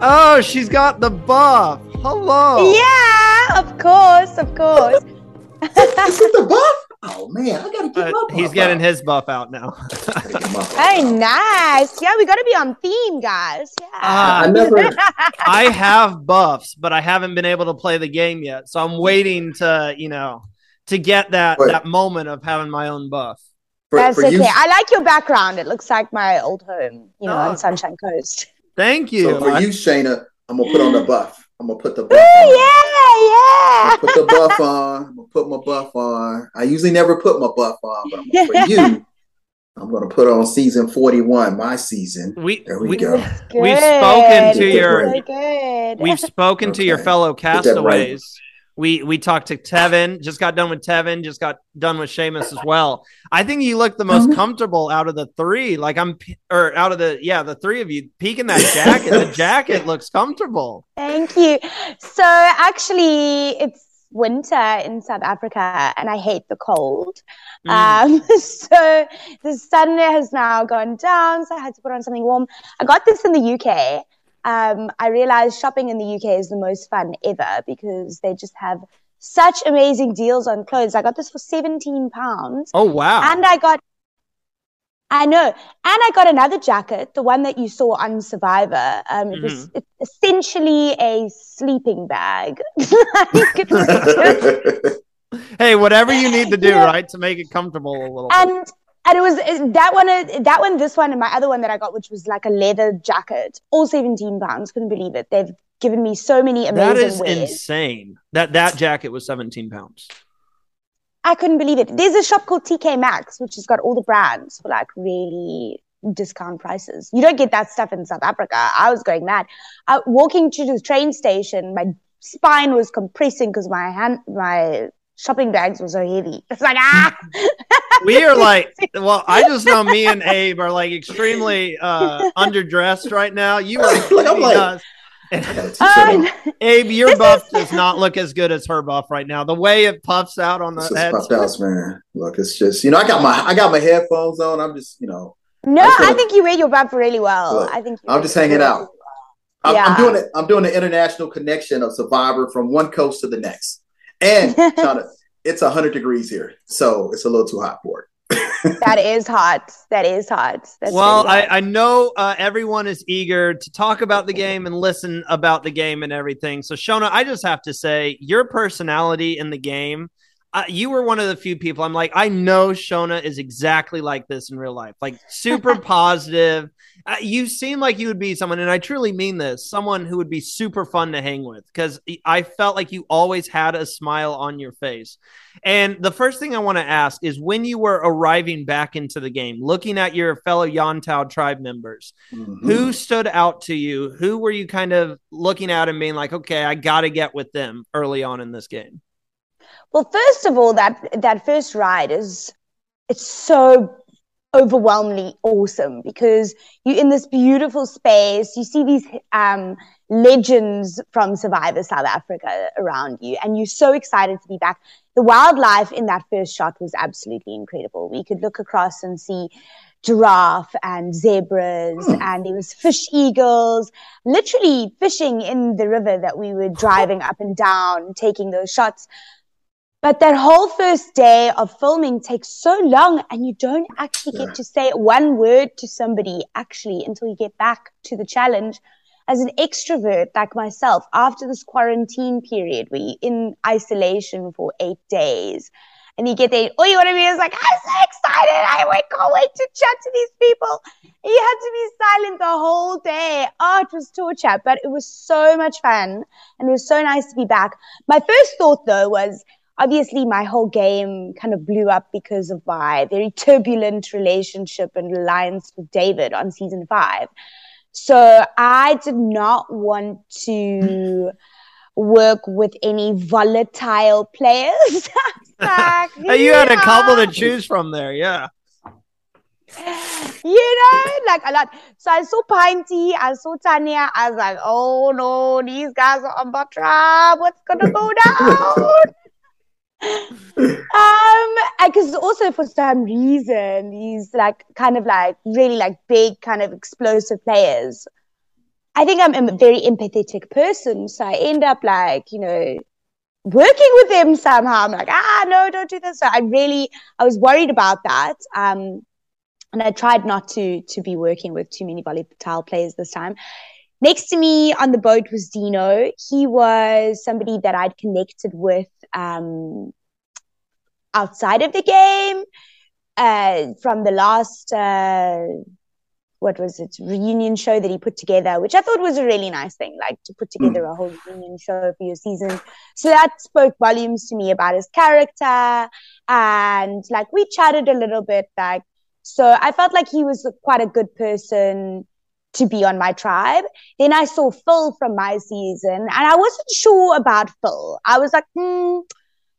Oh, she's got the buff. Hello. Yeah, of course, of course. Is it the buff? Oh man, I gotta get Uh, my buff he's getting out. his buff out now. Gotta get my buff Hey, nice. Yeah, we got to be on theme, guys. Yeah. Ah, I never. I have buffs, but I haven't been able to play the game yet. So I'm waiting to, you know, to get that Wait. that moment of having my own buff. For, That's for okay. you, I like your background. It looks like my old home, you know, Oh. on Sunshine Coast. Thank you. so for I- you, Shayna, I'm gonna put on the buff. I'm gonna put the buff. Oh, on. yeah, Put the buff on. I'm gonna put my buff on. I usually never put my buff on, but I'm, for you, I'm gonna put on season 41, my season. We there we, we go. We've spoken to your- good. we've spoken to your Okay. fellow that right. castaways. We we talked to Tevin. Just got done with Tevin. Just got done with Seamus as well. I think you look the most Mhm. comfortable out of the three. Like I'm, or out of the yeah, the three of you peeking that jacket. the jacket looks comfortable. Thank you. So actually, it's winter in South Africa, and I hate the cold. Mm. Um, so the sun has now gone down, so I had to put on something warm. I got this in the UK. Um, I realized shopping in the UK is the most fun ever because they just have such amazing deals on clothes. I got this for 17 pounds. oh wow. And I got, I know, and I got another jacket, the one that you saw on Survivor. Um, it was it's essentially a sleeping bag. Like, it was- hey, whatever you need to do, Yeah. right, to make it comfortable a little. bit. And it was that one, uh, that one, this one, and my other one that I got, which was like a leather jacket, all seventeen pounds. Couldn't believe it. They've given me so many amazing That is wares. insane. That that jacket was 17 pounds. I couldn't believe it. There's a shop called TK Maxx, which has got all the brands for like really discount prices. You don't get that stuff in South Africa. I was going mad. I, walking to the train station, my spine was compressing because my hand, my shopping bags were so heavy. It's like ah. We are like, well, I just know me and Abe are like extremely uh underdressed right now. You are Like, I'm kidding like- us. I got a t-shirt Oh, on. Abe, your buff is- does not look as good as her buff right now. The way it puffs out on the is head. puffed out, man. Look, it's just you know, I got my I got my headphones on. I'm just you know, no, I I think you wear your buff really well. Look, I think you I'm just hanging out. well. I'm, Yeah. I'm doing it. I'm doing the international connection of Survivor from one coast to the next, and Shona, it's hundred degrees here, so it's a little too hot for it. That is hot. That is hot. That's well, really I. I know uh, everyone is eager to talk about the game and listen about the game and everything. So, Shona, I just have to say, your personality in the game, uh, you were one of the few people I'm like, I know Shona is exactly like this in real life, like super positive. Uh, you seem like you would be someone, and I truly mean this, someone who would be super fun to hang with because I felt like you always had a smile on your face. And the first thing I want to ask is when you were arriving back into the game, looking at your fellow Yontao tribe members, Mhm. who stood out to you? Who were you kind of looking at and being like, okay, I got to get with them early on in this game? Well, first of all, that that first ride is it's so overwhelmingly awesome because you're in this beautiful space. You see these um, legends from Survivor South Africa around you, and you're so excited to be back. The wildlife in that first shot was absolutely incredible. We could look across and see giraffe and zebras mm. and there was fish eagles literally fishing in the river that we were driving up and down taking those shots but that whole first day of filming takes so long and you don't actually get to say one word to somebody actually until you get back to the challenge as an extrovert like myself after this quarantine period where you're in isolation for eight days and you get there, all you want to be is like, I'm so excited. I can't wait to chat to these people. And you had to be silent the whole day. Oh, it was torture, but it was so much fun. And it was so nice to be back. My first thought though was, obviously my whole game kind of blew up because of my very turbulent relationship and alliance with David on season five. So I did not want to work with any volatile players. like, you had a couple to choose from there, yeah. You know, like a lot. So I saw Pinty, I saw Tanya. I was like, oh no, these guys are on Batra. What's gonna go down? Um, because also for some reason, these like kind of like really like big kind of explosive players I think I'm a very empathetic person. So I end up like, you know, working with them somehow. I'm like, ah, no, don't do this. So I really, I was worried about that. Um, and I tried not to, to be working with too many volatile players this time. Next to me on the boat was Dino. He was somebody that I'd connected with, um, outside of the game, uh, from the last, uh, what was it reunion show that he put together which i thought was a really nice thing like to put together mm. a whole reunion show for your season so that spoke volumes to me about his character and like we chatted a little bit like so i felt like he was quite a good person to be on my tribe then i saw phil from my season and i wasn't sure about phil i was like hmm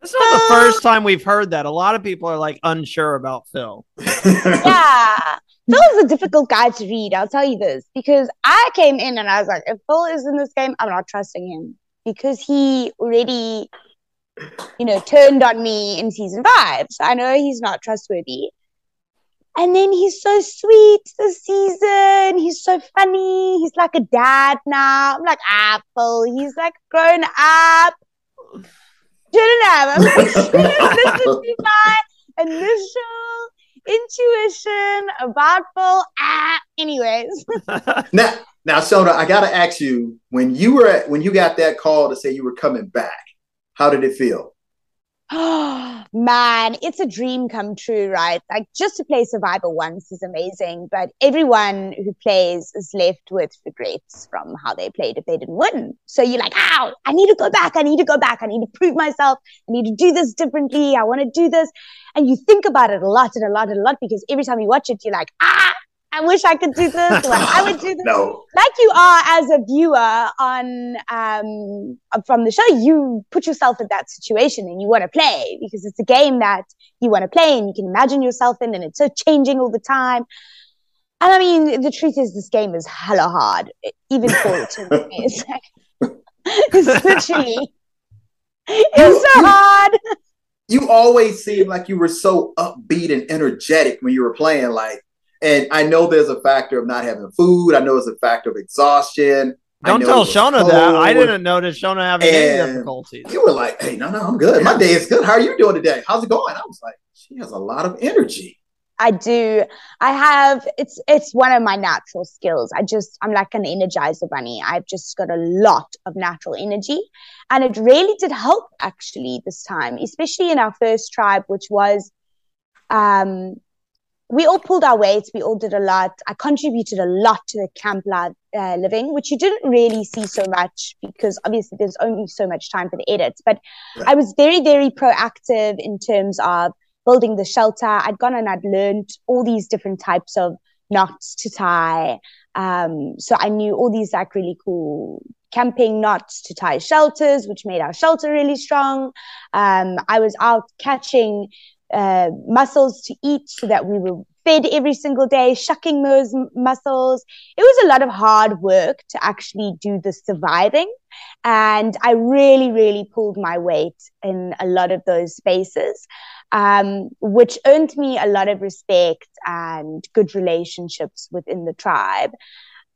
it's not the first time we've heard that. A lot of people are like unsure about Phil. yeah. Phil is a difficult guy to read. I'll tell you this because I came in and I was like, if Phil is in this game, I'm not trusting him because he already, you know, turned on me in season five. So I know he's not trustworthy. And then he's so sweet this season. He's so funny. He's like a dad now. I'm like, ah, Phil, he's like grown up. Shouldn't have. I'm like, have listened my initial intuition about full ah anyways now now Shona, I gotta ask you, when you were at, when you got that call to say you were coming back, how did it feel? Oh man, it's a dream come true, right? Like just to play Survivor once is amazing, but everyone who plays is left with regrets from how they played if they didn't win. So you're like, ow, I need to go back. I need to go back. I need to prove myself. I need to do this differently. I want to do this. And you think about it a lot and a lot and a lot because every time you watch it, you're like, ah, I wish I could do this. Like, I would do this. no. Like you are as a viewer on um, from the show, you put yourself in that situation and you want to play because it's a game that you want to play and you can imagine yourself in, and it's so changing all the time. And I mean, the truth is, this game is hella hard, even for it's like it's literally it's so hard. You always seem like you were so upbeat and energetic when you were playing. Like and I know there's a factor of not having food. I know there's a factor of exhaustion. Don't tell Shona cold. that. I didn't notice Shona having and any difficulties. You were like, "Hey, no, no, I'm good. My day is good. How are you doing today? How's it going?" I was like, "She has a lot of energy." I do. I have. It's it's one of my natural skills. I just I'm like an energizer bunny. I've just got a lot of natural energy, and it really did help actually this time, especially in our first tribe, which was um we all pulled our weight. We all did a lot. I contributed a lot to the camp uh, living, which you didn't really see so much because obviously there's only so much time for the edits. But right. I was very, very proactive in terms of building the shelter. I'd gone and I'd learned all these different types of knots to tie. Um, so I knew all these like really cool camping knots to tie shelters, which made our shelter really strong. Um, I was out catching uh, mussels to eat so that we were fed every single day, shucking those m- muscles. It was a lot of hard work to actually do the surviving. And I really, really pulled my weight in a lot of those spaces, um, which earned me a lot of respect and good relationships within the tribe,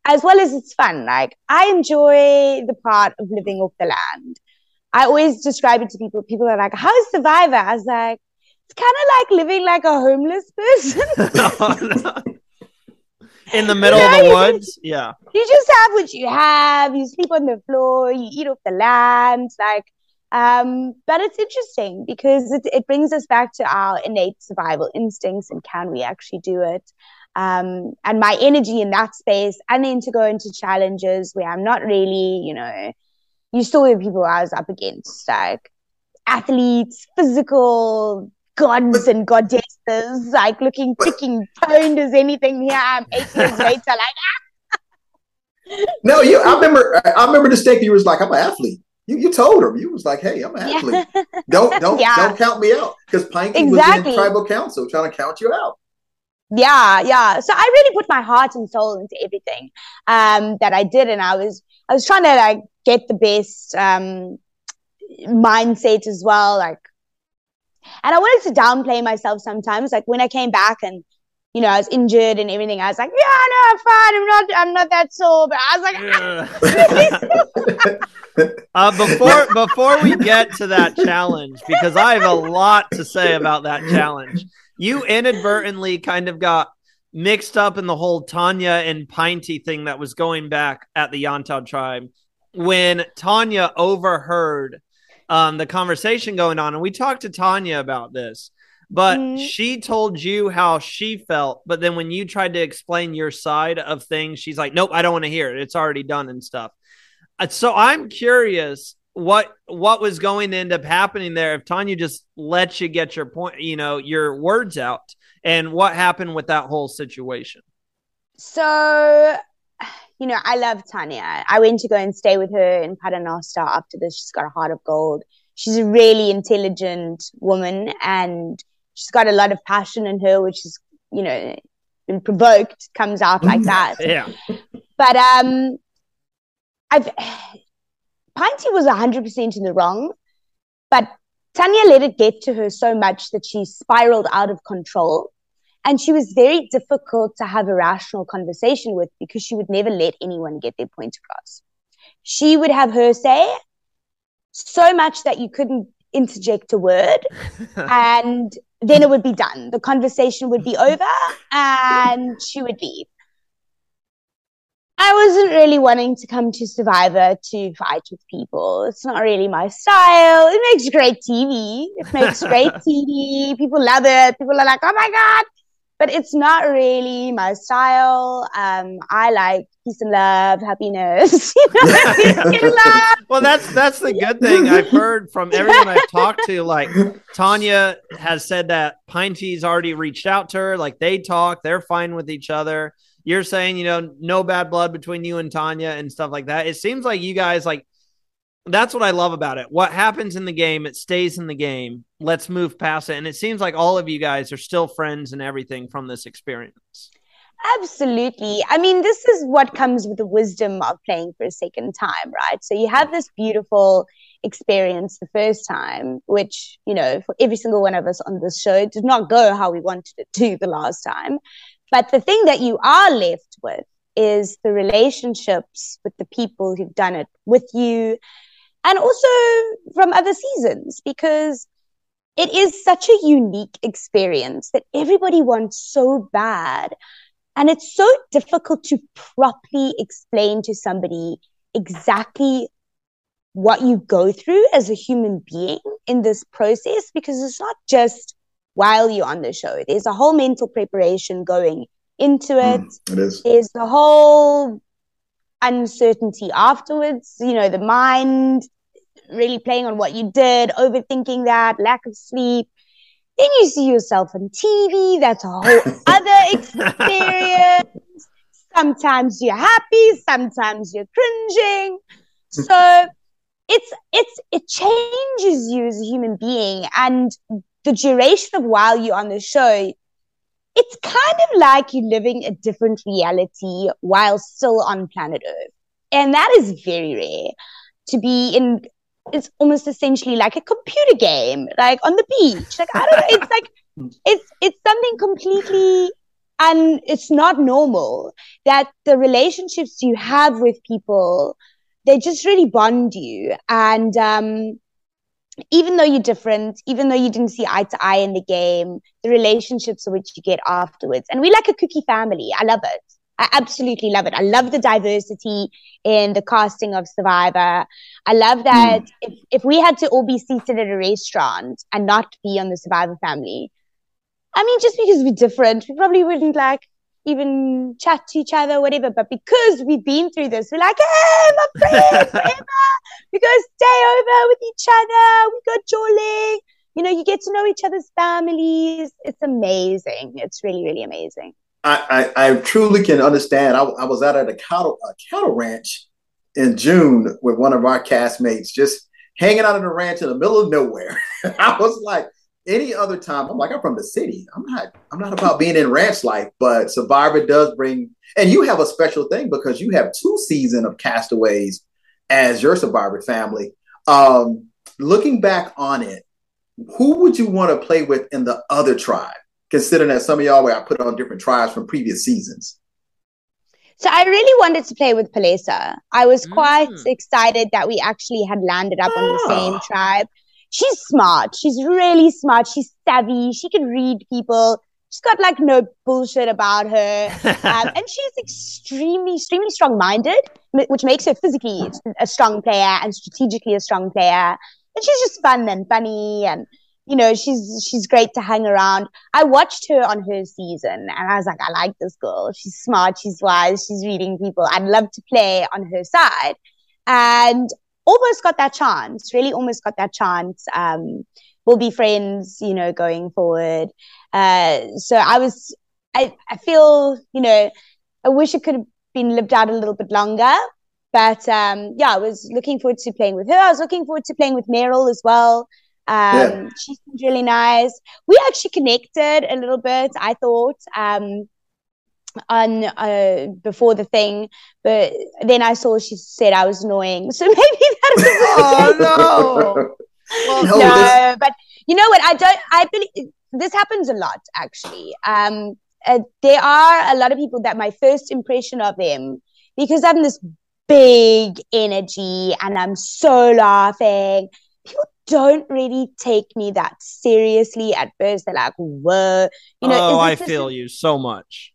as well as it's fun. Like, I enjoy the part of living off the land. I always describe it to people. People are like, "How's Survivor?" I was like, "It's kind of like living like a homeless person." In the middle Yeah, of the woods, yeah. you just have what you have. You sleep on the floor. You eat off the land. Like, um, but it's interesting because it it brings us back to our innate survival instincts and can we actually do it? Um, and my energy in that space, and then to go into challenges where I'm not really, you know, you saw the people I was up against, like athletes, physical gods and goddesses, like looking freaking toned as anything. Here I'm eight years later, like No, you. I remember. I remember the stake. You was like, "I'm an athlete." You, you told her. You was like, "Hey, I'm an Yeah. athlete. Don't don't Yeah. don't count me out." Because Pinty was in tribal council trying to count you out. yeah yeah so i really put my heart and soul into everything um that i did and i was i was trying to like get the best um mindset as well like and i wanted to downplay myself sometimes like when i came back and you know i was injured and everything i was like yeah no i'm fine. I'm not i'm not that sore. But i was like uh, before before we get to that challenge, because I have a lot to say about that challenge. You inadvertently kind of got mixed up in the whole Tanya and Pinty thing that was going back at the Yantao tribe when Tanya overheard um, the conversation going on, and we talked to Tanya about this. But Mhm. she told you how she felt, but then when you tried to explain your side of things, she's like, "Nope, I don't want to hear it. It's already done and stuff." Uh, so I'm curious what what was going to end up happening there if Tanya just let you get your point, you know, your words out, and what happened with that whole situation. So, you know, I love Tanya. I went to go and stay with her in Paternoster after this. She's got a heart of gold. She's a really intelligent woman and she's got a lot of passion in her, which is, you know, been provoked, comes out like that. Yeah, But um, I've Pinty was hundred percent in the wrong, but Tanya let it get to her so much that she spiraled out of control, and she was very difficult to have a rational conversation with because she would never let anyone get their point across. She would have her say so much that you couldn't interject a word, and then it would be done. The conversation would be over, and she would leave. I wasn't really wanting to come to Survivor to fight with people. It's not really my style. It makes great TV. It makes great TV. People love it. People are like, oh my God. But it's not really my style. Um, I like peace and love, happiness, you know, love. well, that's that's the good thing I've heard from everyone I've talked to. Like Tanya has said that Pinty's already reached out to her. Like they talk, they're fine with each other. You're saying, you know, no bad blood between you and Tanya and stuff like that. It seems like you guys like that's what I love about it. What happens in the game, it stays in the game. Let's move past it. And it seems like all of you guys are still friends and everything from this experience. Absolutely. I mean, this is what comes with the wisdom of playing for a second time, right? So you have this beautiful experience the first time, which, you know, for every single one of us on this show did not go how we wanted it to the last time. But the thing that you are left with is the relationships with the people who've done it with you and also from other seasons because it is such a unique experience that everybody wants so bad. And it's so difficult to properly explain to somebody exactly what you go through as a human being in this process because it's not just while you're on the show. There's a whole mental preparation going into it. Mm, it is. There's the whole uncertainty afterwards, you know, the mind really playing on what you did, overthinking that, lack of sleep. Then you see yourself on TV. That's a whole other experience. Sometimes you're happy, sometimes you're cringing. So it's it's it changes you as a human being and the duration of while you're on the show it's kind of like you're living a different reality while still on planet Earth. And that is very rare to be in. It's almost essentially like a computer game, like on the beach. Like, I don't know. It's like, it's, it's something completely, and it's not normal that the relationships you have with people, they just really bond you. And, um, even though you're different, even though you didn't see eye to eye in the game, the relationships which you get afterwards. And we like a cookie family. I love it. I absolutely love it. I love the diversity in the casting of Survivor. I love that mm. if, if we had to all be seated at a restaurant and not be on the Survivor family, I mean, just because we're different, we probably wouldn't like even chat to each other, whatever. But because we've been through this, we're like, hey, my friend, forever. we go stay over with each other. We go jolly. You know, you get to know each other's families. It's amazing. It's really, really amazing. I, I, I truly can understand. I, I was out at a cattle, a cattle ranch in June with one of our castmates, just hanging out on the ranch in the middle of nowhere. I was like, any other time, I'm like, I'm from the city. I'm not, I'm not about being in ranch life, but Survivor does bring, and you have a special thing because you have two seasons of Castaways as your Survivor family. Um, looking back on it, who would you want to play with in the other tribe? Considering that some of y'all were put on different tribes from previous seasons. So I really wanted to play with Palesa. I was quite mm. excited that we actually had landed up on the same ah. tribe she's smart. She's really smart. She's savvy. She can read people. She's got like no bullshit about her. Um, and she's extremely, extremely strong minded, which makes her physically a strong player and strategically a strong player. And she's just fun and funny and you know, she's she's great to hang around. I watched her on her season and I was like, I like this girl. She's smart, she's wise, she's reading people. I'd love to play on her side. And almost got that chance, really almost got that chance. Um, we'll be friends, you know, going forward. Uh, so I was, I, I feel, you know, I wish it could have been lived out a little bit longer. But um, yeah, I was looking forward to playing with her. I was looking forward to playing with Meryl as well. Um, yeah. She seemed really nice. We actually connected a little bit, I thought. Um, on uh, before the thing, but then I saw she said I was annoying, so maybe that is. oh no! Well, no, no but you know what? I don't. I believe this happens a lot actually. Um, uh, there are a lot of people that my first impression of them because I'm this big energy and I'm so laughing. People don't really take me that seriously at first. They're like, "Whoa," you know. Oh, I feel you so much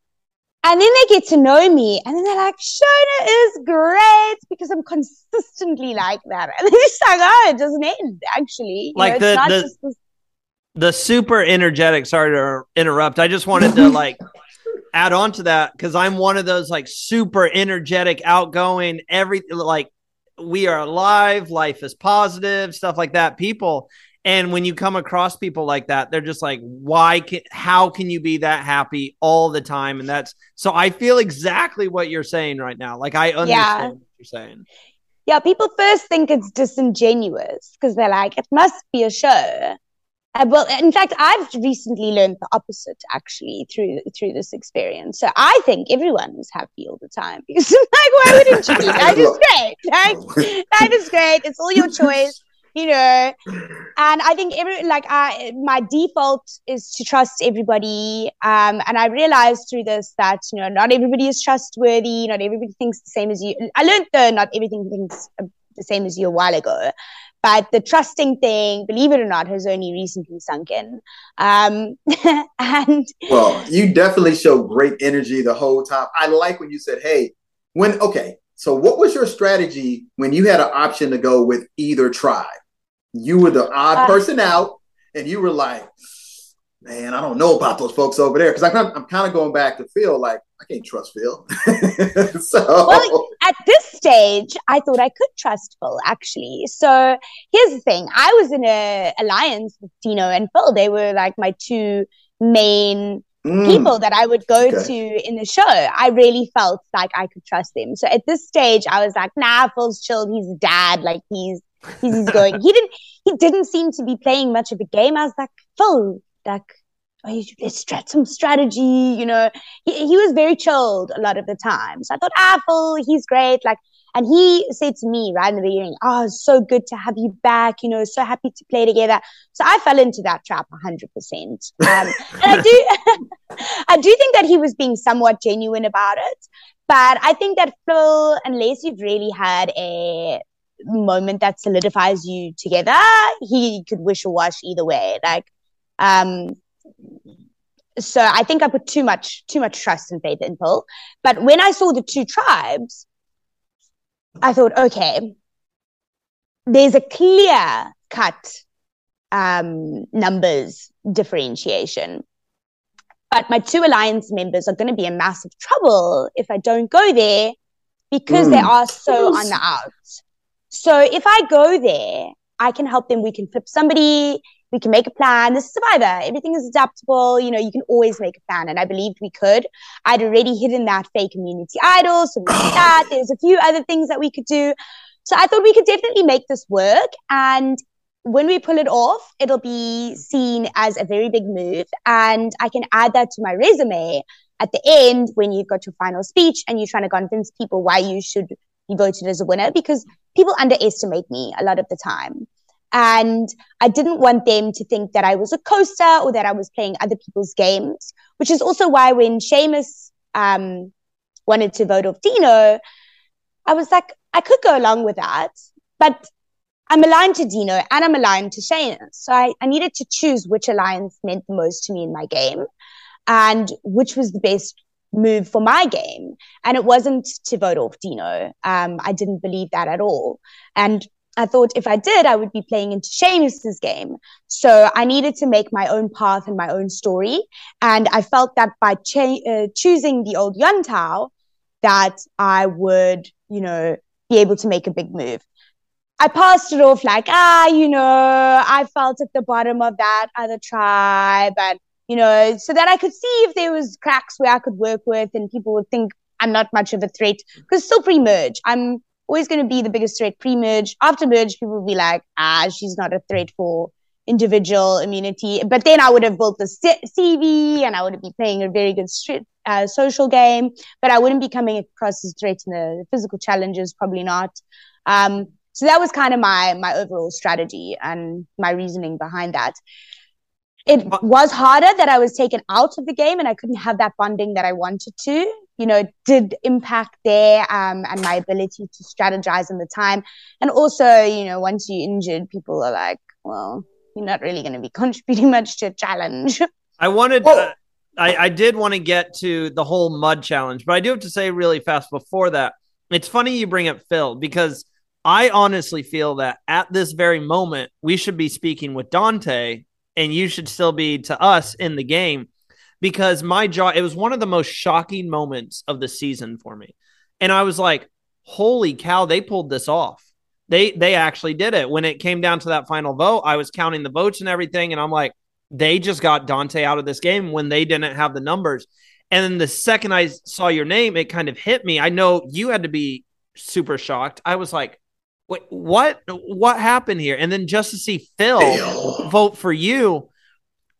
and then they get to know me and then they're like, Shona is great because I'm consistently like that. And they're just like, oh, it doesn't end, actually. You like know, the, the, the super energetic, sorry to interrupt. I just wanted to like add on to that because I'm one of those like super energetic, outgoing, every like we are alive, life is positive, stuff like that. People and when you come across people like that, they're just like, why can, how can you be that happy all the time? And that's so I feel exactly what you're saying right now. Like, I understand yeah. what you're saying. Yeah, people first think it's disingenuous because they're like, it must be a show. Uh, well, in fact, I've recently learned the opposite actually through through this experience. So I think everyone is happy all the time because, like, why wouldn't you be? Life is great. Like, life is great. It's all your choice you know? And i think every like I, my default is to trust everybody um, and i realized through this that you know not everybody is trustworthy not everybody thinks the same as you. I learned though not everything thinks the same as you a while ago. But the trusting thing believe it or not has only recently sunk in. Um, and well you definitely show great energy the whole time. I like when you said hey when okay so, what was your strategy when you had an option to go with either tribe? You were the odd uh, person out, and you were like, "Man, I don't know about those folks over there." Because I'm, I'm kind of going back to Phil. Like, I can't trust Phil. so, well, at this stage, I thought I could trust Phil. Actually, so here's the thing: I was in a alliance with Dino and Phil. They were like my two main mm. people that I would go okay. to in the show, I really felt like I could trust them. So at this stage, I was like, nah, Phil's chilled. He's dad. Like he's, he's going. he didn't, he didn't seem to be playing much of a game. I was like, Phil, like, oh, let's stretch some strategy. You know, he, he was very chilled a lot of the time. So I thought, ah, Phil, he's great. Like, and he said to me right in the beginning, oh, it's so good to have you back. You know, so happy to play together. So I fell into that trap 100%. Um, and I do, I do think that he was being somewhat genuine about it. But I think that Phil, unless you've really had a moment that solidifies you together, he could wish or wash either way. Like, um, so I think I put too much too much trust and faith in Phil. But when I saw the two tribes, I thought, okay, there's a clear cut um, numbers differentiation. But my two alliance members are going to be in massive trouble if I don't go there because mm. they are so on the outs. So if I go there, I can help them. We can flip somebody. We can make a plan. This is Survivor. Everything is adaptable. You know, you can always make a plan. And I believed we could. I'd already hidden that fake community idol. So we did that. There's a few other things that we could do. So I thought we could definitely make this work. And when we pull it off, it'll be seen as a very big move. And I can add that to my resume at the end when you've got your final speech and you're trying to convince people why you should be voted as a winner because people underestimate me a lot of the time. And I didn't want them to think that I was a coaster or that I was playing other people's games, which is also why when Seamus um, wanted to vote off Dino, I was like, I could go along with that, but I'm aligned to Dino and I'm aligned to Seamus. So I, I needed to choose which alliance meant the most to me in my game and which was the best move for my game. And it wasn't to vote off Dino. Um, I didn't believe that at all. And I thought if I did, I would be playing into Seamus's game. So I needed to make my own path and my own story. And I felt that by cha- uh, choosing the old Yuntao, that I would, you know, be able to make a big move. I passed it off like, ah, you know, I felt at the bottom of that other tribe and, you know, so that I could see if there was cracks where I could work with and people would think I'm not much of a threat because still pre-merge. I'm always going to be the biggest threat pre-merge. After merge, people will be like, ah, she's not a threat for individual immunity. But then I would have built the CV and I would be playing a very good street, uh, social game, but I wouldn't be coming across as a threat in the physical challenges, probably not. Um, so that was kind of my my overall strategy and my reasoning behind that. It was harder that I was taken out of the game and I couldn't have that bonding that I wanted to you know, did impact there um, and my ability to strategize in the time. And also, you know, once you're injured, people are like, well, you're not really going to be contributing much to a challenge. I wanted, uh, I, I did want to get to the whole mud challenge, but I do have to say really fast before that. It's funny you bring up Phil because I honestly feel that at this very moment, we should be speaking with Dante and you should still be to us in the game because my jaw, it was one of the most shocking moments of the season for me. And I was like, holy cow, they pulled this off. They they actually did it. When it came down to that final vote, I was counting the votes and everything, and I'm like, they just got Dante out of this game when they didn't have the numbers. And then the second I saw your name, it kind of hit me. I know you had to be super shocked. I was like, Wait, what what happened here? And then just to see Phil vote for you,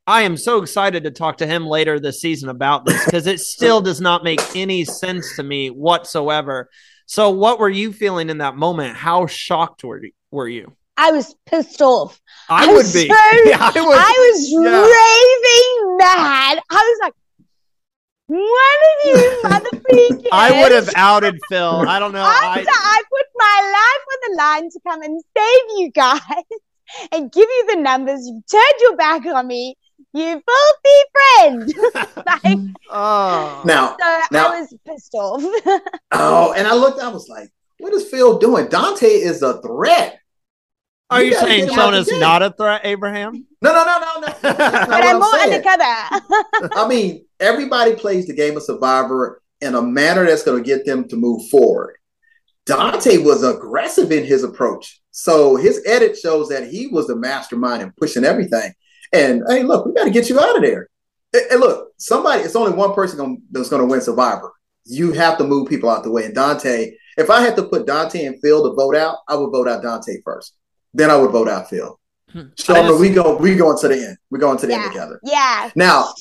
I am so excited to talk to him later this season about this because it still does not make any sense to me whatsoever. So, what were you feeling in that moment? How shocked were you? Were you? I was pissed off. I, I would be. So, yeah, I, was, I was yeah. raving mad. I was like, "One of you motherfuckers!" I would have outed Phil. I don't know. I, I put my life on the line to come and save you guys and give you the numbers. You turned your back on me you filthy friend. like, oh. Now, so now, I was pissed off. oh, and I looked, I was like, what is Phil doing? Dante is a threat. Are you, you saying Shona's not a threat, Abraham? No, no, no, no, no. but I'm more undercover. I mean, everybody plays the game of Survivor in a manner that's going to get them to move forward. Dante was aggressive in his approach. So his edit shows that he was the mastermind in pushing everything. And hey, look, we got to get you out of there. And look, somebody, it's only one person that's going to win Survivor. You have to move people out the way. And Dante, if I had to put Dante and Phil to vote out, I would vote out Dante first. Then I would vote out Phil. Hmm. So just, we go we going to the end. We're going to the yeah. end together. Yeah. Now,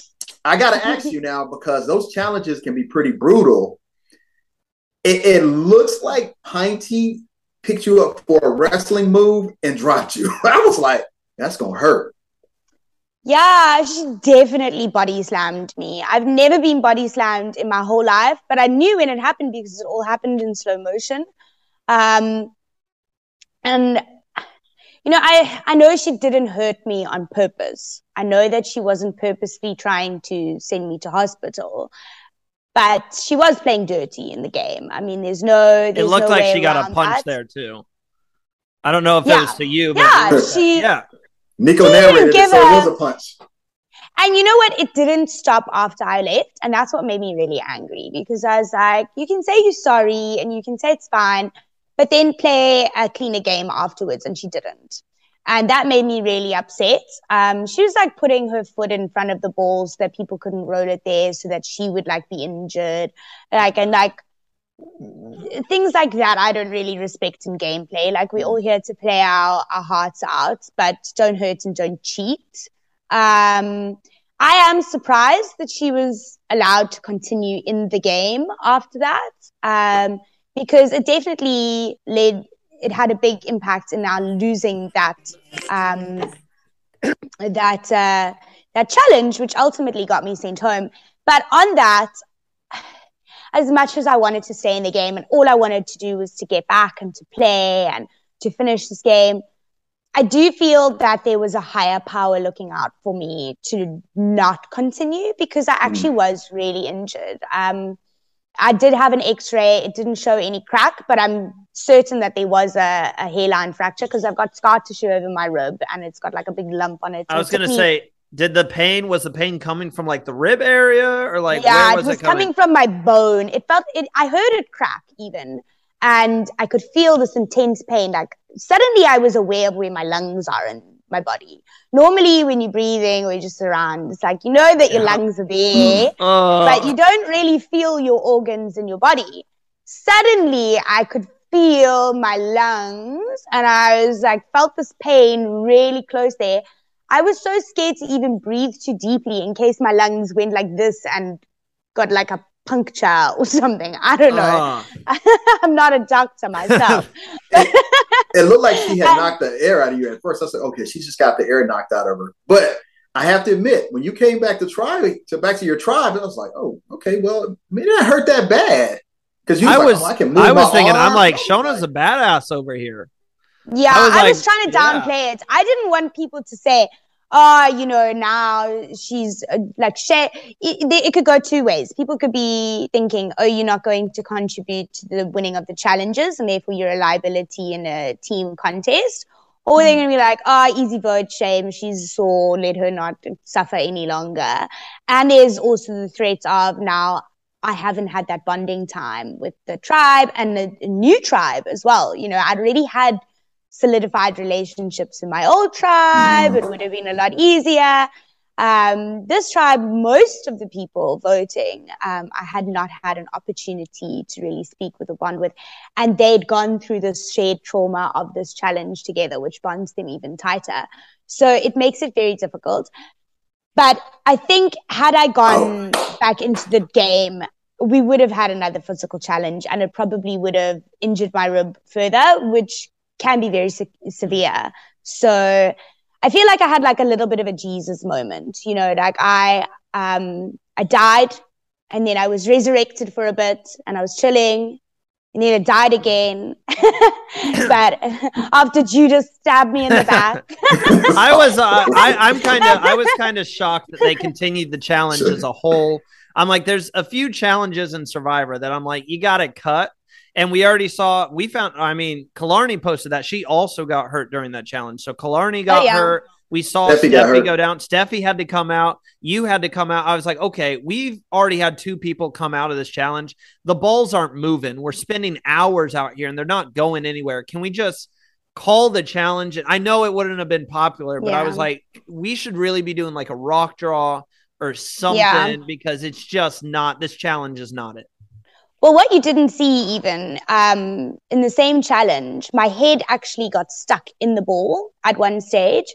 I gotta ask you now because those challenges can be pretty brutal. It, it looks like Pinty picked you up for a wrestling move and dropped you. I was like, that's gonna hurt. Yeah, she definitely body slammed me. I've never been body slammed in my whole life, but I knew when it happened because it all happened in slow motion. Um, and you know, I, I know she didn't hurt me on purpose. I know that she wasn't purposely trying to send me to hospital, but she was playing dirty in the game. I mean, there's no. There's it looked no like she got a punch that. there too. I don't know if Yeah. it was to you, but Yeah, she- yeah. Nico didn't narrated it, so it was a punch. And you know what? It didn't stop after I left. And that's what made me really angry because I was like, you can say you're sorry and you can say it's fine, but then play a cleaner game afterwards. And she didn't. And that made me really upset. Um, she was like putting her foot in front of the balls so that people couldn't roll it there so that she would like be injured. Like, and like, things like that I don't really respect in gameplay. Like we're all here to play our, our hearts out, but don't hurt and don't cheat. Um, I am surprised that she was allowed to continue in the game after that, um, because it definitely led. It had a big impact in now losing that um, that uh, that challenge, which ultimately got me sent home. But on that, as much as I wanted to stay in the game and all I wanted to do was to get back and to play and to finish this game, I do feel that there was a higher power looking out for me to not continue because I actually was really injured. Um, I did have an X-ray; it didn't show any crack, but I'm certain that there was a, a hairline fracture because I've got scar tissue over my rib and it's got like a big lump on it. I was gonna say, did the pain was the pain coming from like the rib area or like yeah, where it was was it coming? coming from my bone. It felt it. I heard it crack even, and I could feel this intense pain. Like suddenly, I was aware of where my lungs are in my body. Normally, when you're breathing or you're just around, it's like you know that your Yeah. lungs are there, Uh, but you don't really feel your organs in your body. Suddenly, I could feel my lungs, and I was like felt this pain really close there. I was so scared to even breathe too deeply in case my lungs went like this and got like a puncture or something. I don't know. uh, I'm not a doctor myself. It looked like she had knocked the air out of you at first. I was like, okay, she just got the air knocked out of her. But I have to admit, when you came back to tribe, to back to your tribe, I was like, oh, okay, well, maybe not hurt that bad. Because you I like, was, oh, I can move I was my thinking, I'm like, Shona's a badass over here. Yeah, I I was was, trying to yeah. downplay it. I didn't want people to say, "Oh, you know, now she's uh, like share." It, it could go two ways. People could be thinking, "Oh, you're not going to contribute to the winning of the challenges, and therefore you're a liability in a team contest." Or they're going to be like, "Oh, easy vote, shame. She's sore. Let her not suffer any longer." And there's also the threat of now I haven't had that bonding time with the tribe and the the new tribe as well. You know, I'd already had solidified relationships in my old tribe. It would have been a lot easier. Um, this tribe, most of the people voting, um, I had not had an opportunity to really speak with or bond with. And they'd gone through this shared trauma of this challenge together, which bonds them even tighter. So it makes it very difficult. But I think had I gone back into the game, we would have had another physical challenge and it probably would have injured my rib further, which can be very se- severe. So I feel like I had like a little bit of a Jesus moment, you know, like I, um, I died and then I was resurrected for a bit and I was chilling and then I died again. but after Judas stabbed me in the back. I was, uh, I, I'm kind of, I was kind of shocked that they continued the challenge as a whole. I'm like, there's a few challenges in Survivor that I'm like, you got to cut. And we already saw, we found, I mean, Killarney posted that she also got hurt during that challenge. So Killarney got Oh, yeah. hurt. We saw Steffi Steffi go down. Steffi had to come out. You had to come out. I was like, okay, we've already had two people come out of this challenge. The balls aren't moving. We're spending hours out here and they're not going anywhere. Can we just call the challenge? And I know it wouldn't have been popular, but I was like, we should really be doing like a rock draw or something Yeah. because it's just not, this challenge is not it. Well, what you didn't see even um, in the same challenge, my head actually got stuck in the ball at one stage.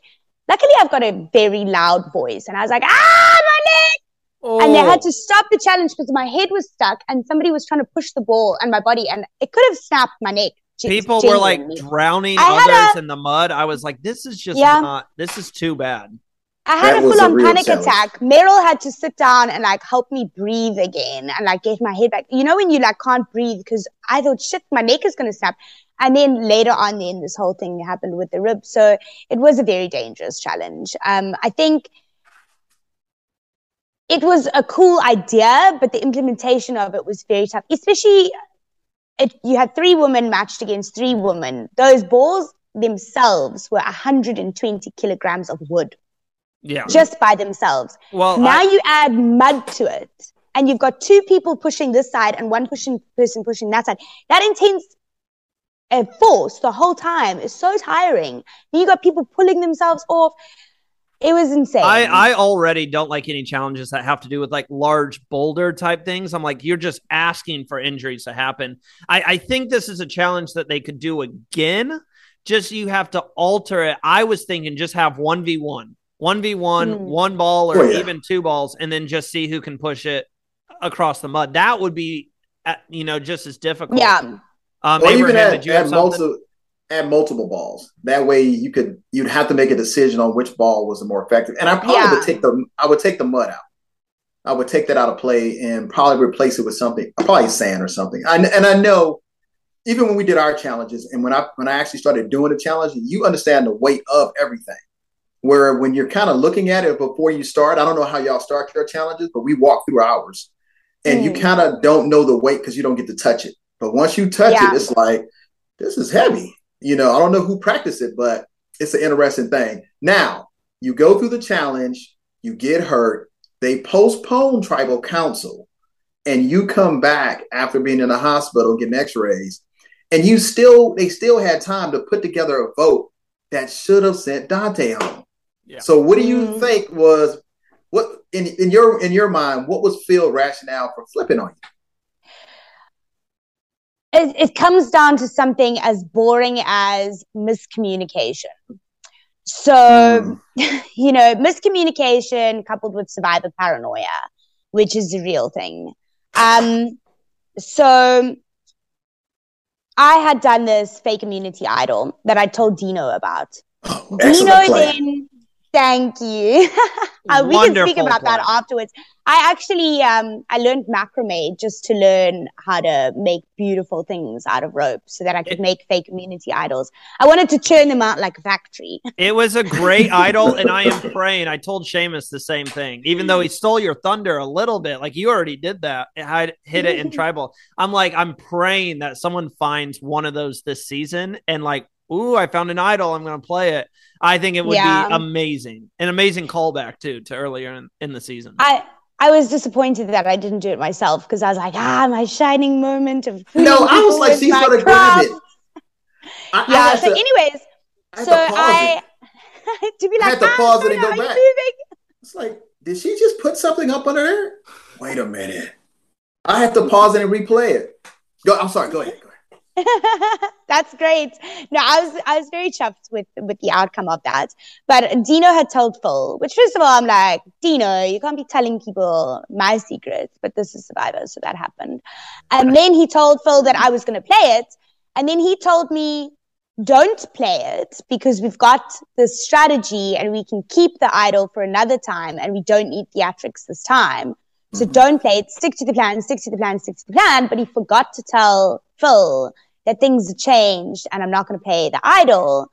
Luckily, I've got a very loud voice, and I was like, "Ah, my neck!" Oh, And they had to stop the challenge because my head was stuck, and somebody was trying to push the ball and my body, and it could have snapped my neck. People were like drowning I others a- in the mud. I was like, this is just Yeah. not. This is too bad. I had That a full on real panic challenge. attack. Meryl had to sit down and like help me breathe again and like get my head back. You know when you like can't breathe because I thought shit, my neck is gonna snap. And then later on, then this whole thing happened with the rib. So it was a very dangerous challenge. Um, I think it was a cool idea, but the implementation of it was very tough. Especially, it, you had three women matched against three women. Those balls themselves were 120 kilograms of wood Yeah. just by themselves. Well, now I- you add mud to it, and you've got two people pushing this side and one pushing person pushing that side. That intense uh, force the whole time is so tiring. Then you got people pulling themselves off. It was insane. I, I already don't like any challenges that have to do with like large boulder type things. I'm like, you're just asking for injuries to happen. I, I think this is a challenge that they could do again. Just you have to alter it. I was thinking just have 1v1, 1v1, Hmm. one ball or Oh, yeah. even two balls, and then just see who can push it across the mud. That would be, uh, you know, just as difficult. yeah. Um, or even Abraham, add, did you have add multiple add multiple balls. That way you could you'd have to make a decision on which ball was the more effective. And I probably Yeah. would take the I would take the mud out. I would take that out of play and probably replace it with something, probably sand or something. I, and I know even when we did our challenges and when I when I actually started doing the challenge, you understand the weight of everything. Where when you're kind of looking at it before you start, I don't know how y'all start your challenges, but we walk through ours, and you Mm. kind of don't know the weight because you don't get to touch it. But once you touch Yeah. it, it's like this is heavy. You know, I don't know who practiced it, but it's an interesting thing. Now you go through the challenge, you get hurt, they postpone tribal council, and you come back after being in the hospital getting x-rays, and you still they still had time to put together a vote that should have sent Dante home. Yeah. So what do you Mm. think was what in, in your in your mind, what was Phil rationale for flipping on you? it, it comes down to something as boring as miscommunication. So, Mm. you know, miscommunication coupled with survivor paranoia, which is a real thing. Um, so I had done this fake immunity idol that I told Dino about. Oh, Dino then, thank you. Uh, we can speak about that afterwards. I actually, um, I learned macrame just to learn how to make beautiful things out of rope so that I could It- make fake immunity idols. I wanted to churn them out like a factory. It was a great idol, and I am praying. I told Seamus the same thing, even though he stole your thunder a little bit. Like you already did that, I hit it in tribal. I'm like, I'm praying that someone finds one of those this season, and like, ooh, I found an idol. I'm going to play it. I think it would Yeah. be amazing, an amazing callback too to earlier in, in the season. I, I was disappointed that I didn't do it myself because I was like, ah, my shining moment of. No, I was like, she's gonna grab it. I, I Yeah. had So, to- anyways, I had so I to be I like, had to ah, pause it no, and go back. moving? It's like, did she just put something up under there? Wait a minute. I have to pause it and replay it. Go. I'm sorry. Go ahead. Go ahead. That's great. No, I was I was very chuffed with with the outcome of that. But Dino had told Phil, which first of all, I'm like, Dino, you can't be telling people my secrets, but this is Survivor, so that happened. And then he told Phil that I was going to play it, and then he told me, don't play it because we've got this strategy and we can keep the idol for another time, and we don't need theatrics this time. So Mhm. don't play it. Stick to the plan. Stick to the plan. Stick to the plan. But he forgot to tell Phil that things have changed and I'm not going to play the idol.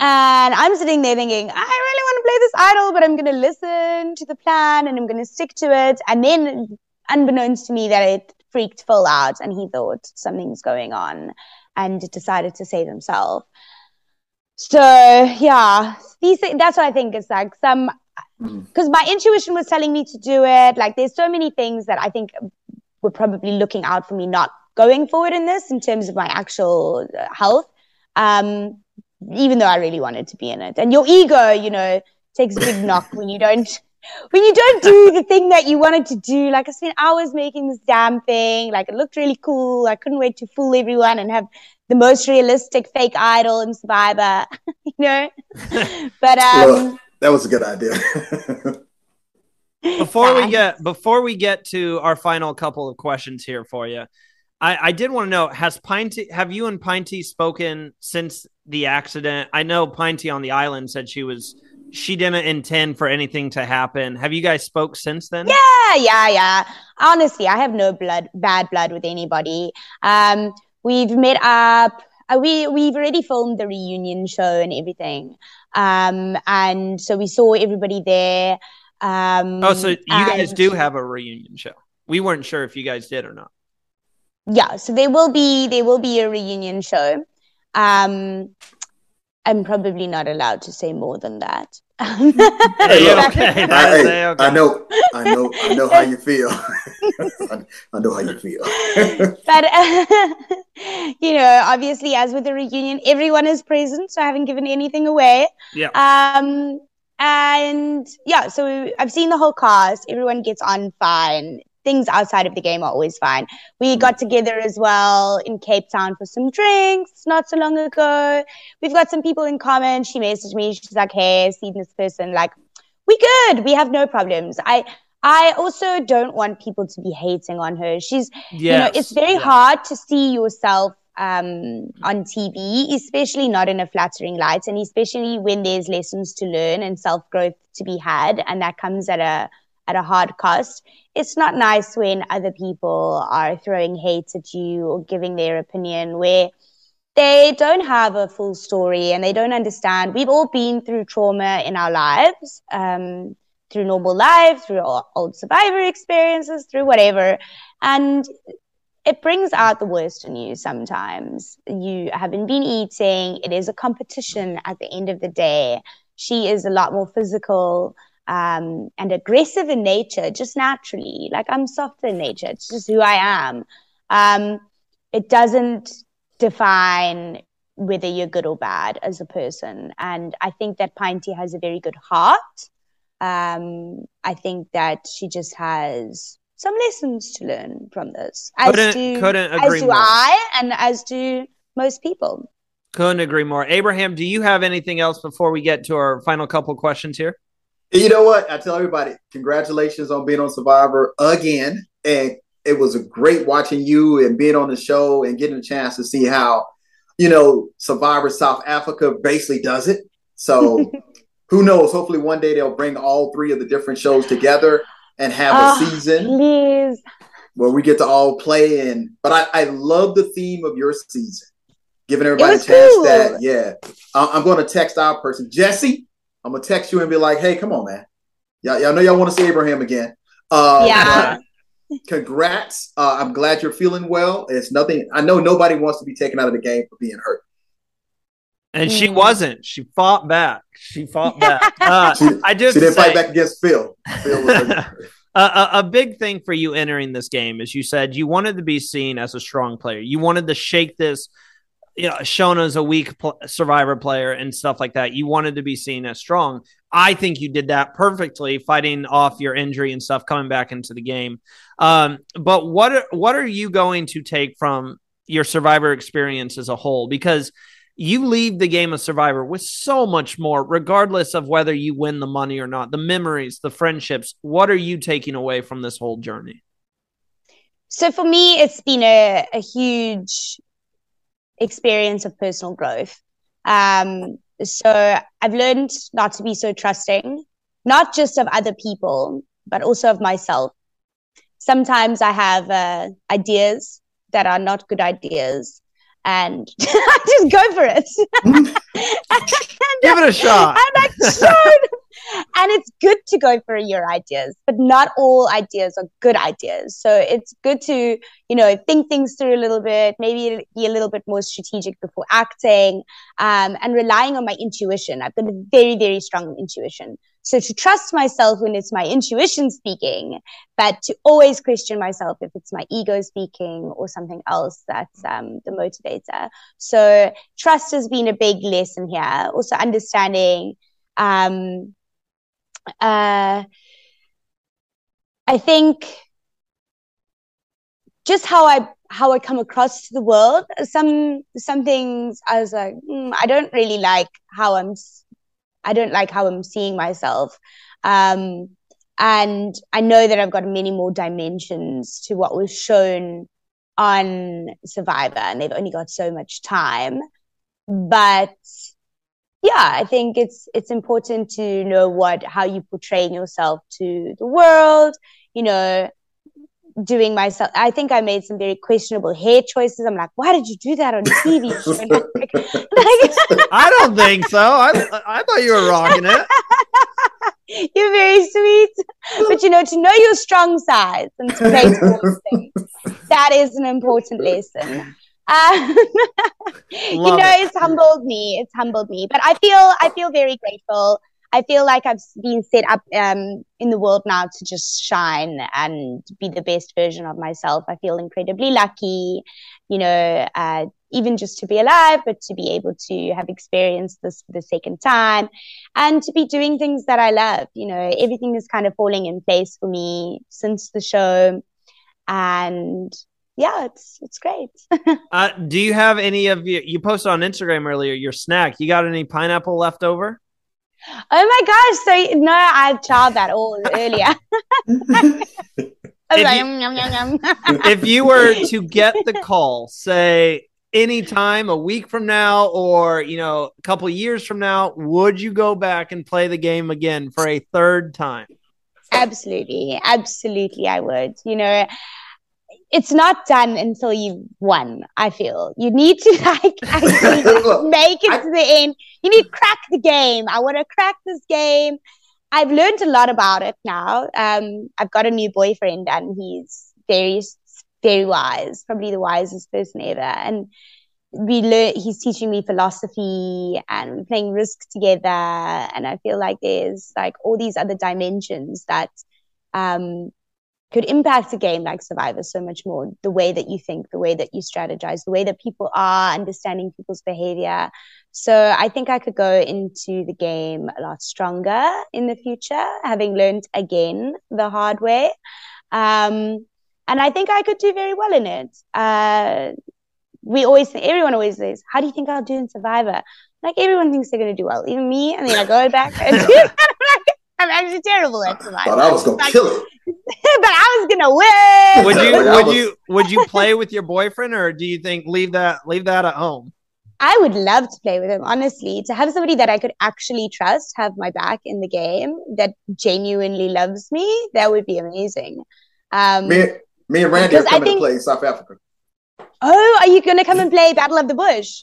And I'm sitting there thinking, I really want to play this idol, but I'm going to listen to the plan and I'm going to stick to it. And then, unbeknownst to me, that it freaked Phil out and he thought something's going on and decided to save himself. So yeah, these that's what I think is like some. Because my intuition was telling me to do it. Like there's so many things that I think were probably looking out for me not going forward in this in terms of my actual uh, health. Um, even though I really wanted to be in it, and your ego, you know, takes a big knock when you don't when you don't do the thing that you wanted to do, like I spent hours making this damn thing, like it looked really cool. I couldn't wait to fool everyone and have the most realistic fake idol in Survivor, you know. but um, that was a good idea. before we get before we get to our final couple of questions here for you, I, I did want to know: Has Pinty, have you and Pinty spoken since the accident? I know Pinty on the island said she was she didn't intend for anything to happen. Have you guys spoke since then? Yeah, yeah, yeah. Honestly, I have no blood, bad blood with anybody. Um, we've met up. Uh, we we've already filmed the reunion show and everything. Um, and so we saw everybody there. Um, oh, so you guys do have a reunion show. We weren't sure if you guys did or not. Yeah, so there will be there will be a reunion show. Um, I'm probably not allowed to say more than that. hey, okay. I, okay. I know, I know, I know how you feel. I, know how you feel. but uh, you know, obviously, as with the reunion, everyone is present, so I haven't given anything away. Yeah. Um, and yeah, so I've seen the whole cast. Everyone gets on fine things outside of the game are always fine. We got together as well in Cape Town for some drinks not so long ago. We've got some people in common. She messaged me. She's like, "Hey, seen this person. Like, we good. We have no problems." I I also don't want people to be hating on her. She's, yes. you know, it's very hard to see yourself um, on TV, especially not in a flattering light, and especially when there's lessons to learn and self growth to be had, and that comes at a at a hard cost. It's not nice when other people are throwing hate at you or giving their opinion where they don't have a full story and they don't understand. We've all been through trauma in our lives, um, through normal life, through old survivor experiences, through whatever. And it brings out the worst in you sometimes. You haven't been eating. It is a competition at the end of the day. She is a lot more physical um, and aggressive in nature, just naturally. Like I'm soft in nature. It's just who I am. Um, it doesn't define whether you're good or bad as a person. And I think that Pinty has a very good heart. Um, I think that she just has some lessons to learn from this. As couldn't, do, couldn't agree as do more. I, and as do most people. Couldn't agree more. Abraham, do you have anything else before we get to our final couple questions here? You know what? I tell everybody, congratulations on being on Survivor again. And it was a great watching you and being on the show and getting a chance to see how, you know, Survivor South Africa basically does it. So who knows? Hopefully one day they'll bring all three of the different shows together and have oh, a ah, season. Please. Where we get to all play and but I, I love the theme of your season. Giving everybody a chance cool. that, yeah. I'm going to text our person, Jesse. I'm gonna text you and be like, "Hey, come on, man. Y'all, y'all know y'all want to see Abraham again." Uh, yeah. Congrats. Uh, I'm glad you're feeling well. It's nothing. I know nobody wants to be taken out of the game for being hurt. And she mm. wasn't. She fought back. She fought back. Uh, she, I just she didn't say, fight back against Phil. Phil a, a, a, big thing for you entering this game is you said you wanted to be seen as a strong player. You wanted to shake this you know, shown as a weak pl- survivor player and stuff like that. You wanted to be seen as strong. I think you did that perfectly, fighting off your injury and stuff, coming back into the game. Um, but what are, what are you going to take from your survivor experience as a whole? Because you leave the game of survivor with so much more, regardless of whether you win the money or not. The memories, the friendships. What are you taking away from this whole journey? So for me, it's been a, a huge experience of personal growth. Um, so I've learned not to be so trusting, not just of other people, but also of myself. Sometimes I have uh, ideas that are not good ideas, and I just go for it. Give it a shot. I'm like, showed and it's good to go for your ideas, but not all ideas are good ideas. So it's good to, you know, think things through a little bit, maybe be a little bit more strategic before acting, um, and relying on my intuition. I've got a very, very strong intuition. So to trust myself when it's my intuition speaking, but to always question myself if it's my ego speaking or something else that's um, the motivator. So trust has been a big lesson here. Also understanding um, uh, I think just how I how I come across to the world. Some some things I was like, mm, I don't really like how I'm. I don't like how I'm seeing myself. Um, and I know that I've got many more dimensions to what was shown on Survivor, and they've only got so much time. But yeah, I think it's it's important to know what how you portraying yourself to the world. You know, doing myself. I think I made some very questionable hair choices. I'm like, why did you do that on TV? like, like, I don't think so. I I thought you were rocking it. You're very sweet, but you know to know your strong sides and to play towards things. That is an important lesson. Um, you know, it. it's humbled me. It's humbled me, but I feel I feel very grateful I feel like I've been set up um, in the world now to just shine and be the best version of myself. I feel incredibly lucky, you know, uh, even just to be alive, but to be able to have experienced this for the second time and to be doing things that I love. You know, everything is kind of falling in place for me since the show. And yeah, it's it's great. uh, do you have any of you? You posted on Instagram earlier your snack. You got any pineapple left over? Oh my gosh! So no, I tried that all earlier. I was like, you, yum, yum, yum. if you were to get the call, say anytime a week from now or you know a couple years from now, would you go back and play the game again for a third time? Absolutely, absolutely, I would. You know, it's not done until you've won. I feel you need to like make it to the end. You need to crack the game. I want to crack this game. I've learned a lot about it now. Um, I've got a new boyfriend, and he's very, very wise. Probably the wisest person ever. And we learn. He's teaching me philosophy, and we're playing Risk together. And I feel like there's like all these other dimensions that um, could impact a game like Survivor so much more. The way that you think, the way that you strategize, the way that people are, understanding people's behavior. So I think I could go into the game a lot stronger in the future, having learned again the hard way. Um, and I think I could do very well in it. Uh, we always, everyone always says, "How do you think I'll do in Survivor?" Like everyone thinks they're going to do well, even me. And then I go back and I'm actually terrible at Survivor. Thought I was going to kill it. but I was gonna win. Would you would was... you would you play with your boyfriend or do you think leave that leave that at home? I would love to play with him, honestly. To have somebody that I could actually trust, have my back in the game, that genuinely loves me, that would be amazing. Um, me, me and Randy are coming think, to play in South Africa. Oh, are you going to come and play Battle of the Bush?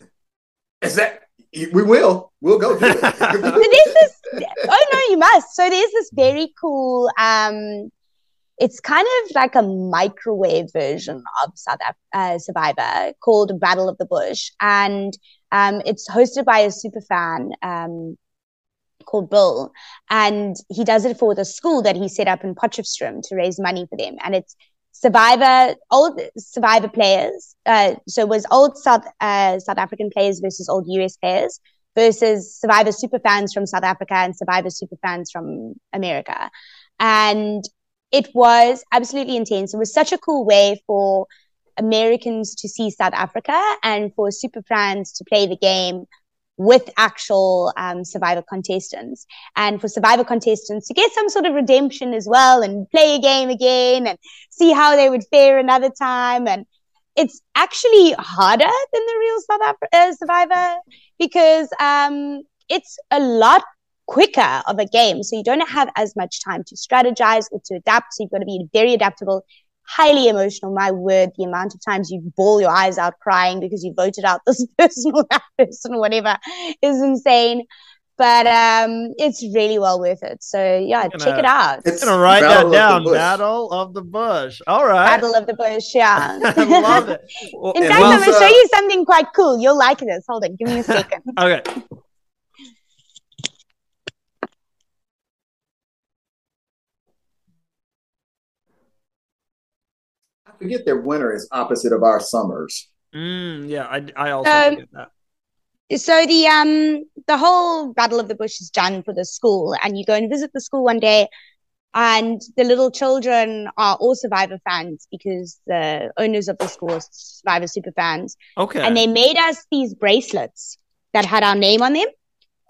Is that we will. We'll go. so there's Oh no, you must. So there's this very cool um, it's kind of like a microwave version of South Af- uh, Survivor called Battle of the Bush, and um, it's hosted by a super fan um, called Bill, and he does it for the school that he set up in Potchefstroom to raise money for them, and it's Survivor, old Survivor players. Uh, so it was old South uh, South African players versus old US players versus Survivor super fans from South Africa and Survivor super fans from America. And it was absolutely intense. It was such a cool way for Americans to see South Africa and for super fans to play the game with actual um, survivor contestants and for survivor contestants to get some sort of redemption as well and play a game again and see how they would fare another time and it's actually harder than the real South Af- uh, survivor because um, it's a lot quicker of a game. So you don't have as much time to strategize or to adapt. So you've got to be very adaptable, highly emotional. My word, the amount of times you bawl your eyes out crying because you voted out this person or that person or whatever is insane. But um, it's really well worth it. So yeah, gonna, check it out. It's gonna write Battle that down. Battle of the Bush. All right. Battle of the Bush. Yeah. I love it. Well, In fact, well, I'm gonna show you something quite cool. You'll like this. Hold on. Give me a second. okay. I forget their winter is opposite of our summers. Mm, yeah, I, I also um, forget that. So the um the whole Battle of the Bush is done for the school, and you go and visit the school one day, And the little children are all Survivor fans because the owners of the school are Survivor super fans. Okay. And they made us these bracelets that had our name on them.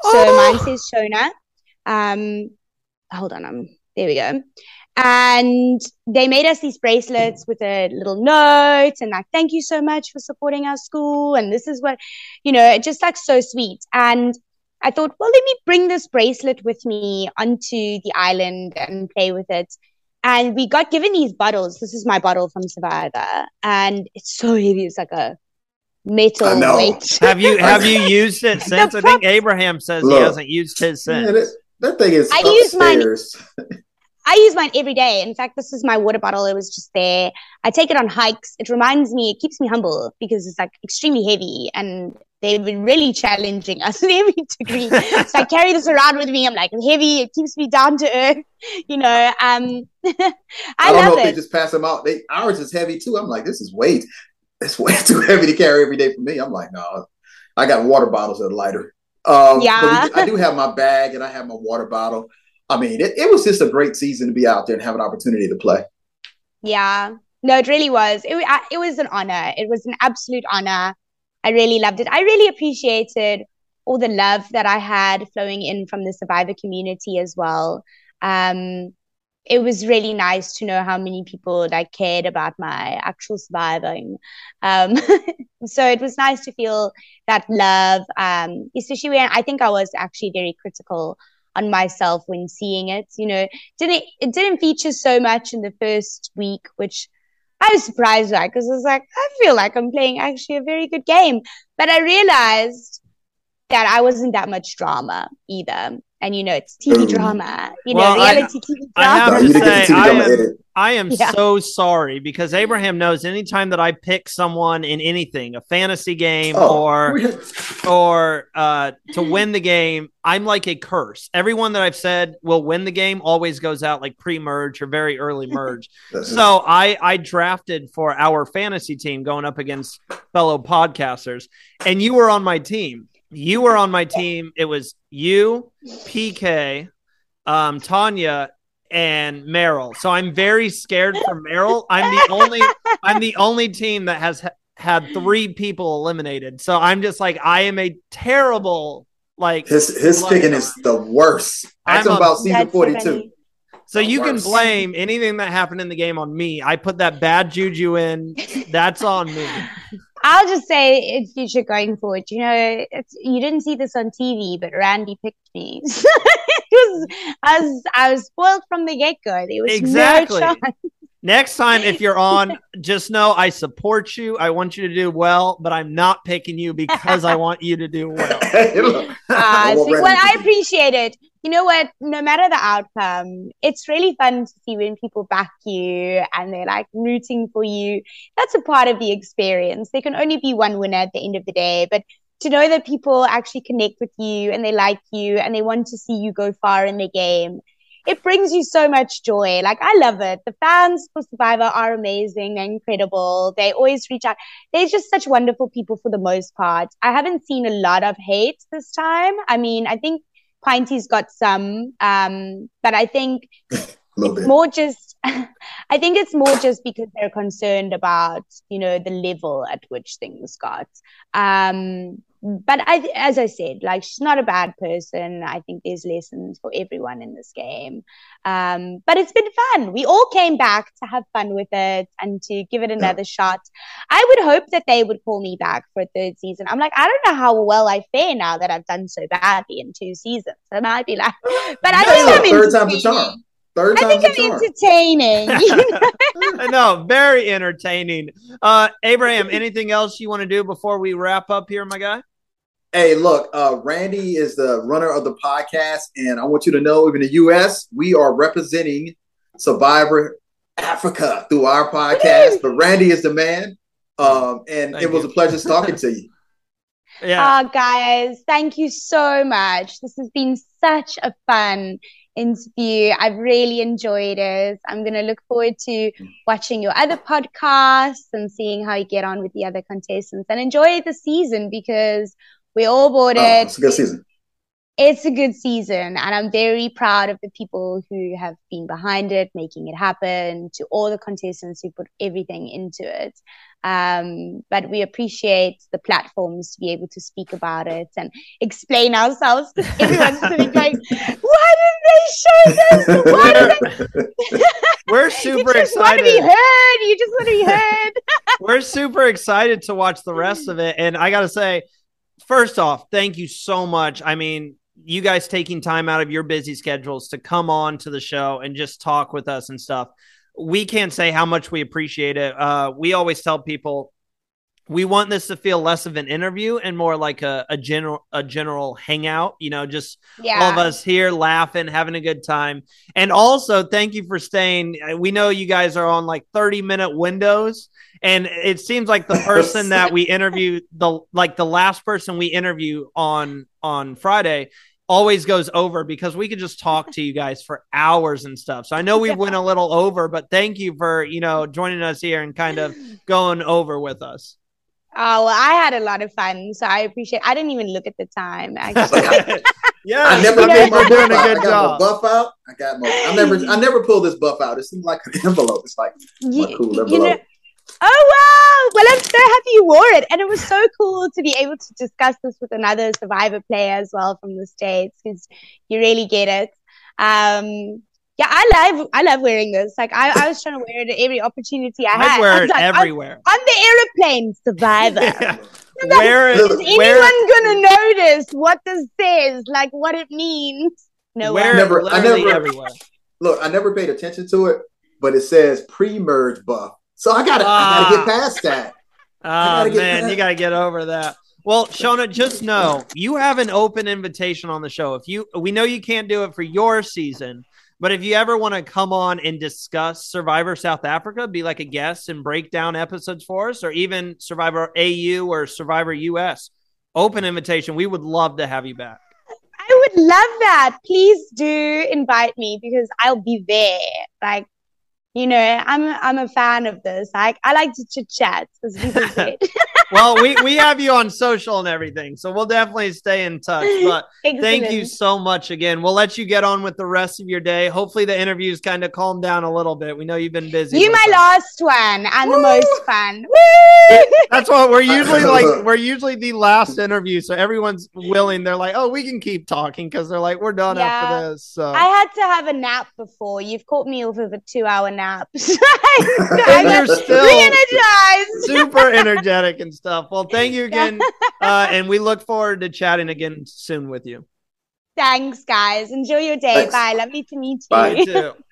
So Oh. mine says Shona. Um, hold on, um, there we go. And they made us these bracelets with a little note and like, thank you so much for supporting our school. And this is what, you know, it just like so sweet. And I thought, well, let me bring this bracelet with me onto the island and play with it. And we got given these bottles. This is my bottle from Survivor, and it's so heavy. It's like a metal I know. weight. have you have you used it since? I think Abraham says he hasn't used his since. Man, that, that thing is I use mine- upstairs. I use mine every day. In fact, this is my water bottle. It was just there. I take it on hikes. It reminds me, it keeps me humble because it's like extremely heavy and they've been really challenging us in every degree. so I carry this around with me. I'm like, it's heavy. It keeps me down to earth. You know, um, I, I, don't know if they just pass them out. They ours is heavy too. I'm like, this is weight. It's way too heavy to carry every day for me. I'm like, no, I got water bottles that are lighter. Um, but Yeah. I do have my bag and I have my water bottle. I mean, it, it was just a great season to be out there and have an opportunity to play. Yeah. No, it really was. It, it was an honor. It was an absolute honor. I really loved it. I really appreciated all the love that I had flowing in from the survivor community as well. Um, it was really nice to know how many people like cared about my actual surviving. Um, so it was nice to feel that love, um, especially when I think I was actually very critical on myself when seeing it. You know, didn't it didn't feature so much in the first week, which I was surprised by because I was like, I feel like I'm playing actually a very good game. But I realized that I wasn't that much drama either. And you know, it's TV drama, you Well, know, I- reality TV I have drama. No, to you didn't get say, to I am- I am Yeah. so sorry because Abraham knows anytime that I pick someone in anything, a fantasy game Oh, or we or uh, to win the game, I'm like a curse. Everyone that I've said will win the game always goes out like pre-merge or very early merge. so I I drafted for our fantasy team going up against fellow podcasters, and you were on my team. You were on my team. It was you, PK, um, Tanya, and Meryl. So I'm very scared for Meryl. I'm the only I'm the only team that has ha- had three people eliminated. So I'm just like I am a terrible like his his lucky picking is the worst. Ask I'm a- about season That's so 42. funny. so you can blame anything that happened in the game on me. I put that bad juju in. That's on me. I'll just say in future going forward, you know, it's, you didn't see this on TV, but Randy picked me. it was, I was, I was spoiled from the get go. There was Exactly. no. Next time, if you're on, just know I support you. I want you to do well, but I'm not picking you because I want you to do well. Uh, I see, well, I appreciate it. You know what? No matter the outcome, it's really fun to see when people back you and they're like rooting for you. That's a part of the experience. There can only be one winner at the end of the day, but to know that people actually connect with you and they like you and they want to see you go far in the game, it brings you so much joy. Like, I love it. The fans for Survivor are amazing incredible. They always reach out they're just such wonderful people for the most part. I haven't seen a lot of hate this time. I mean, I think Pinty's got some, um, but I think it's bit. more just I think it's more just because they're concerned about, you know, the level at which things got. Um but I, as I said, like she's not a bad person. I think there's lessons for everyone in this game. Um, but it's been fun. We all came back to have fun with it and to give it another shot. I would hope that they would call me back for a third season. I'm like, I don't know how well I fare now that I've done so badly in two seasons. And I might be like, but I No, think I'm third time's a entertaining. charm. Third I think I'm charm. entertaining. you know? no, very entertaining. Uh, Abraham, anything else you want to do before we wrap up here, my guy? Hey, look, uh, Randy is the runner of the podcast, and I want you to know, even in the U.S., we are representing Survivor Africa through our podcast. But Randy is the man, um, and Thank it was you. a pleasure talking to you. Yeah. Oh, guys, thank you so much. This has been such a fun interview. I've really enjoyed it. I'm going to look forward to watching your other podcasts and seeing how you get on with the other contestants and enjoy the season because we all bought Oh, it. it's a good season. it's a good season and i'm very proud of the people who have been behind it making it happen to all the contestants who put everything into it. Um, but we appreciate the platforms to be able to speak about it and explain ourselves because everyone's sitting going why didn't they show this? Why did they we're super you just excited want to be heard. You just want to be heard. We're super excited to watch the rest of it and i gotta say first off thank you so much i mean you guys taking time out of your busy schedules to come on to the show and just talk with us and stuff. We can't say how much we appreciate it. Uh, we always tell people we want this to feel less of an interview and more like a, a general a general hangout. You know, just yeah. all of us here laughing, having a good time. And also, thank you for staying. We know you guys are on like thirty minute windows and it seems like the person that we interview the like the last person we interview on on friday always goes over because we could just talk to you guys for hours and stuff. So I know we yeah. went a little over, but thank you for, you know, joining us here and kind of going over with us. Oh, well, I had a lot of fun, so I appreciate. I didn't even look at the time. yeah, I never you my doing buff a good out. I got job. my buff out. I got my. I never. I never pulled this buff out. It seemed like an envelope. It's like You- my cool you know- Oh wow! Well, I'm so happy you wore it, and it was so cool to be able to discuss this with another Survivor player as well from the states, because you really get it. Um, yeah, I love I love wearing this. Like I, I was trying to wear it at every opportunity I had. I wear was it like, I'm- everywhere. on the airplane, Survivor. Yeah. Wear it. Is Wear it. anyone gonna notice what this says? Like what it means? No Wear one. Never- it I never- everywhere. Look, I never paid attention to it, but it says pre-merge buff. So I gotta. I Ah. gotta get past that. Oh man, you gotta get over that. Well, Shona, just know you have an open invitation on the show. If you, we know you can't do it for your season, but if you ever want to come on and discuss Survivor South Africa, be like a guest and break down episodes for us, or even Survivor AU or Survivor US, open invitation. We would love to have you back. I would love that. Please do invite me because I'll be there. Like, you know, I'm I'm a fan of this. Like, I like to chit chat, as people say. Well, we we have you on social and everything, so we'll definitely stay in touch. But Thank you so much again. We'll let you get on with the rest of your day. Hopefully, the interviews kind of calm down a little bit. We know you've been busy. You with my them. last one and the most fun. Woo! That's what we're usually like. We're usually the last interview, so everyone's willing. They're like, "Oh, we can keep talking" because they're like, "We're done Yeah. after this." So I had to have a nap before. You've caught me off of a two-hour nap. So And I you're got still re-energized. super energetic and stuff. Well, thank you again, uh, and we look forward to chatting again soon with you. Thanks, guys. Enjoy your day. Thanks. Bye. Lovely to meet you. Bye. You too.